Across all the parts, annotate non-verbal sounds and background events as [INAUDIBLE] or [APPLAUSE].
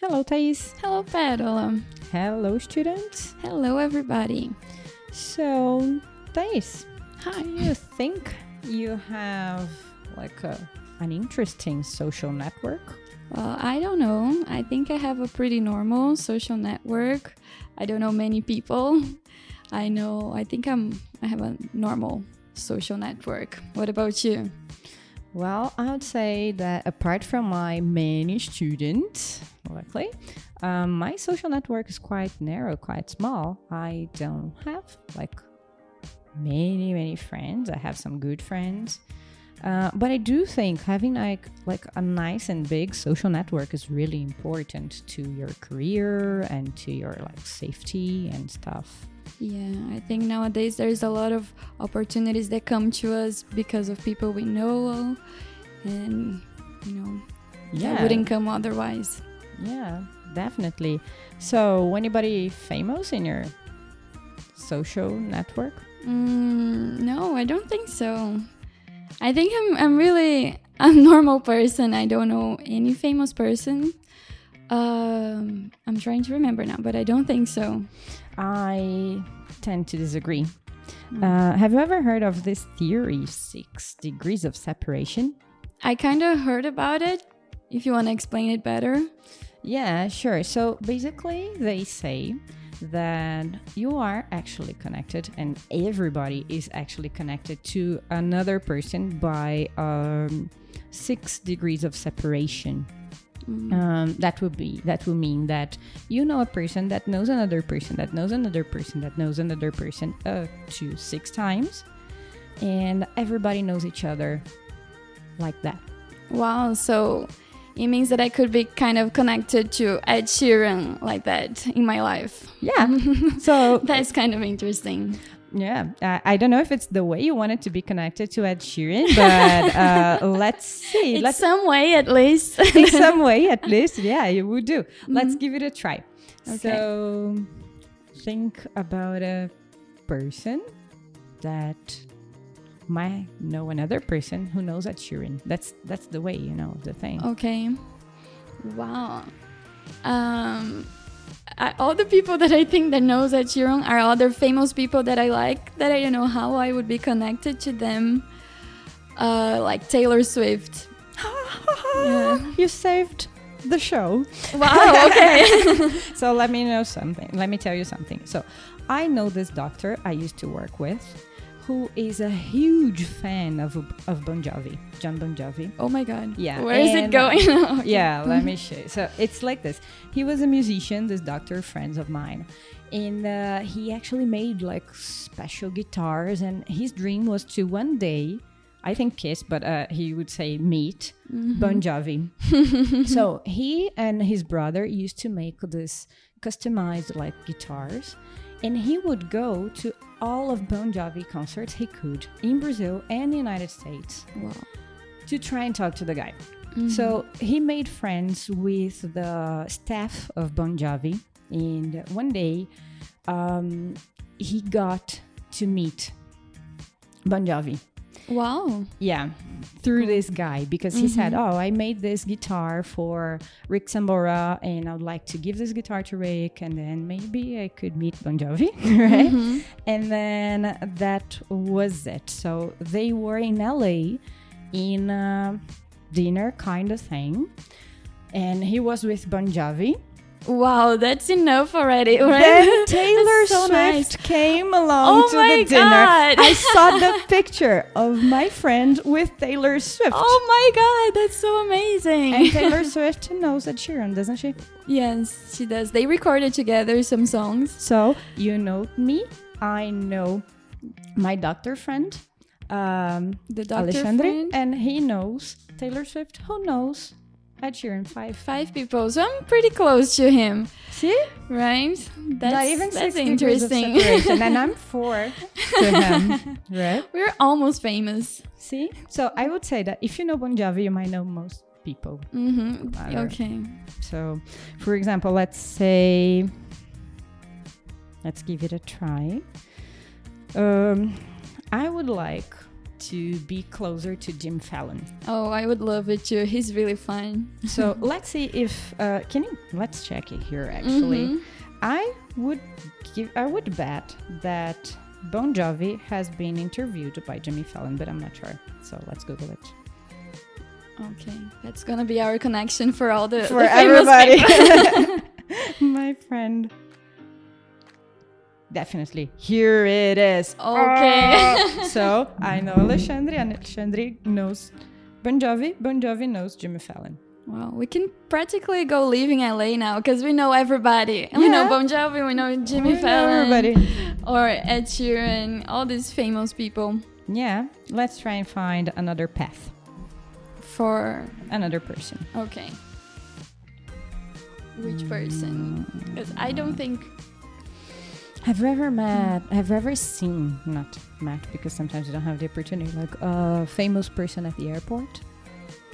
Hello, Thais. Hello, Pérola. Hello, students. Hello, everybody. So, Thais, Hi. you think you have like a, an interesting social network? Well, I don't know. I think I have a pretty normal social network. I don't know many people. I know. I think I'm. I have a normal social network. What about you? Well, I would say that apart from my many students, luckily, um, my social network is quite narrow, quite small. I don't have like many, many friends. I have some good friends. Uh, but I do think having like like a nice and big social network is really important to your career and to your like safety and stuff. Yeah, I think nowadays there's a lot of opportunities that come to us because of people we know, and you know that wouldn't come otherwise. Yeah, definitely. So, anybody famous in your social network? Mm, no, I don't think so. I think I'm I'm really a [LAUGHS] normal person. I don't know any famous person. Um, I'm trying to remember now, but I don't think so. I tend to disagree. Uh, have you ever heard of this theory, six degrees of separation? I kind of heard about it. If you want to explain it better. Yeah, sure. So basically, they say that you are actually connected, and everybody is actually connected to another person by um, six degrees of separation. Um, that would be that would mean that you know a person that knows another person that knows another person that knows another person up to six times, and everybody knows each other like that. Wow, so it means that I could be kind of connected to Ed Sheeran like that in my life. Yeah. [LAUGHS] so That's kind of interesting. Yeah, uh, I don't know if it's the way you want it to be connected to Ed Sheeran, but uh, [LAUGHS] let's see. In let's some way, at least. in [LAUGHS] some way, at least. Yeah, you would do. Let's give it a try. Okay. So, think about a person that might know another person who knows Ed Sheeran. That's that's the way you know the thing. Okay. Wow. Um, I, all the people that I think that knows Ed Sheeran are other famous people that I like. That I don't know how I would be connected to them. Uh, like Taylor Swift. [LAUGHS] Yeah. You saved the show. Wow. [LAUGHS] Okay. so let me know something. Let me tell you something. So I know this doctor I used to work with who is a huge fan of of Bon Jovi, Jon Bon Jovi. oh my God. Yeah, Where is it going? [LAUGHS] Okay. Yeah, let me show you. So it's like this. He was a musician, this doctor, friends of mine. And uh, he actually made like special guitars. And his dream was to one day, I think kiss, but uh, he would say meet Bon Jovi. [LAUGHS] so he and his brother used to make this customized like guitars. And he would go to all of Bon Jovi concerts he could in Brazil and the United States Wow. to try and talk to the guy. So he made friends with the staff of Bon Jovi, and one day um, he got to meet Bon Jovi. Wow. Yeah, through this guy because he said, mm-hmm. "Oh, I made this guitar for Rick Sambora, and I'd like to give this guitar to Rick, and then maybe I could meet Bon Jovi, [LAUGHS] right?" Mm-hmm. And then that was it. So they were in LA in a dinner kind of thing, and he was with Bon Jovi. Wow, that's enough already, right? Then Taylor That's so Swift nice. came along Oh to the dinner. God. I saw [LAUGHS] the picture of my friend with Taylor Swift. Oh my god, that's so amazing. And Taylor [LAUGHS] Swift knows Ed Sheeran, doesn't she? yes, she does. They recorded together some songs. So you know me. I know my doctor friend, um, The doctor Alexandre, friend. and he knows Taylor Swift. Who knows Ed Sheeran? Five. Five people, so I'm pretty close to him, See, right? That's, not even that's six interesting. and I'm [LAUGHS] four to him. Right? [LAUGHS] We're almost famous. See, so I would say that if you know Bon Jovi, you might know most people. Mm-hmm. Okay. So, for example, let's say, let's give it a try. Um, I would like to be closer to Jim Fallon. Oh, I would love it too. He's really fun. [LAUGHS] So let's see if uh, can you let's check it here actually. Mhm. I would give I would bet that Bon Jovi has been interviewed by Jimmy Fallon, but I'm not sure. So let's Google it. Okay, that's gonna be our connection for all the For [LAUGHS] the everybody. [LAUGHS] My friend. Definitely. Here it is. Okay. Ah! [LAUGHS] so I know Alexandre, and Alexandre knows Bon Jovi. Bon Jovi knows Jimmy Fallon. Well, we can practically go live in LA now because we know everybody. We know Yeah. Bon Jovi, we know Jimmy We know Fallon, everybody. or Ed Sheeran, all these famous people. Yeah, let's try and find another path, For another person. okay, which person? Because I don't think. Have you ever met, have you ever seen, not met, because sometimes you don't have the opportunity, like a famous person at the airport?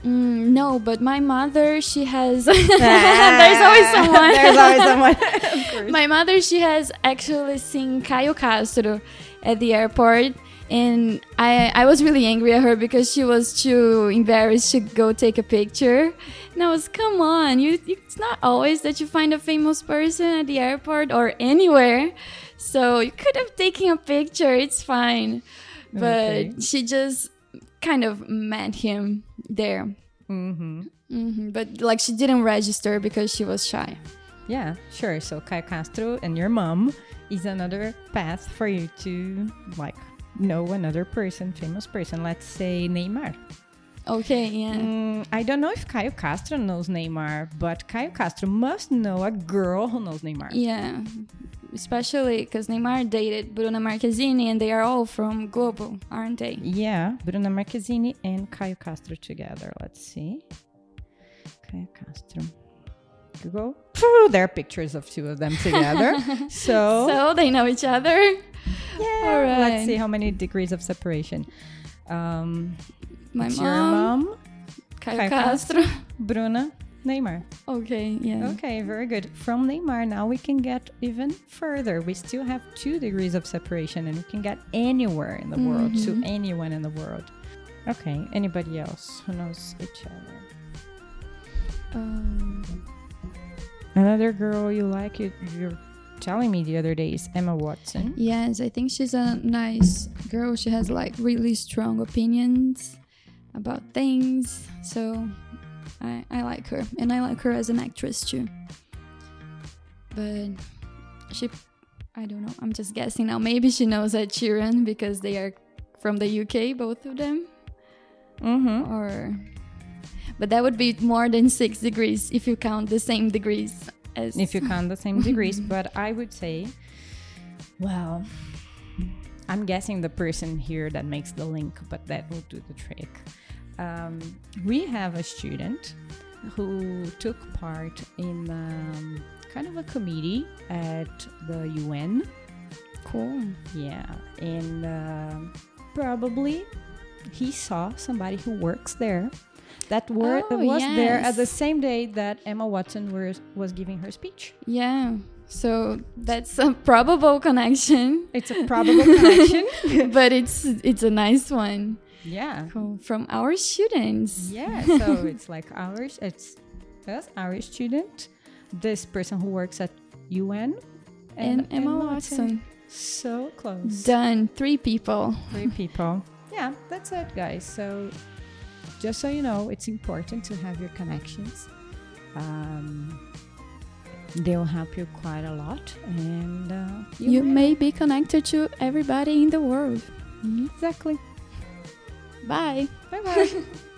Mm, no, but my mother, she has. [LAUGHS] There's always [LAUGHS] someone. There's always [LAUGHS] someone. My mother, she has actually seen Caio Castro at the airport. And I, I was really angry at her because she was too embarrassed to go take a picture. And I was, come on, you, it's not always that you find a famous person at the airport or anywhere. So you could have taken a picture, it's fine. But Okay. she just kind of met him there. hmm hmm But like she didn't register because she was shy. Yeah, sure. So Caio Castro and your mom is another path for you to like know another person, famous person. Let's say Neymar. Okay, yeah. Mm, I don't know if Caio Castro knows Neymar, but Caio Castro must know a girl who knows Neymar. Yeah, especially because Neymar dated Bruna Marquezine, and they are all from Globo, aren't they? Yeah, Bruna Marquezine and Caio Castro together. Let's see. Caio Castro. Google. Phew, there are pictures of two of them together. [LAUGHS] so, So they know each other. Yeah, all right. let's see how many degrees of separation. Um, My mom, your mom, Caio Caio Castro. [LAUGHS] Bruna, Neymar. Okay, yeah. Okay, very good. From Neymar, now we can get even further. We still have two degrees of separation, and we can get anywhere in the world to Mhm. anyone in the world. Okay, anybody else who knows each other? Um, Another girl you like, you, you're telling me the other day is Emma Watson. yes, I think she's a nice girl. She has like really strong opinions about things. So I, I like her, and I like her as an actress too. But she, I don't know. I'm just guessing now. Maybe she knows Ed Sheeran because they are from the UK, both of them. Mm-hmm. Or, but that would be more than six degrees if you count the same degrees as. If you count the same degrees, [LAUGHS] but I would say, well, I'm guessing the person here that makes the link, but that will do the trick. Um, we have a student who took part in um, kind of a committee at the UN. cool. Yeah, and um probably he saw somebody who works there that were, Oh, was there at the same day that Emma Watson was, was giving her speech. Yeah. So that's a probable connection, It's a probable connection. [LAUGHS] but it's it's a nice one yeah. Cool. from our students. Yeah. So [LAUGHS] it's like ours. It's us, our student, this person who works at UN, And, Emma Watson. So close. Done. Three people. Three people. Yeah, that's it, guys. So just so you know, it's important to have your connections. Um, they'll help you quite a lot, and uh, You may be connected to everybody in the world. exactly. Bye. Bye bye. [LAUGHS]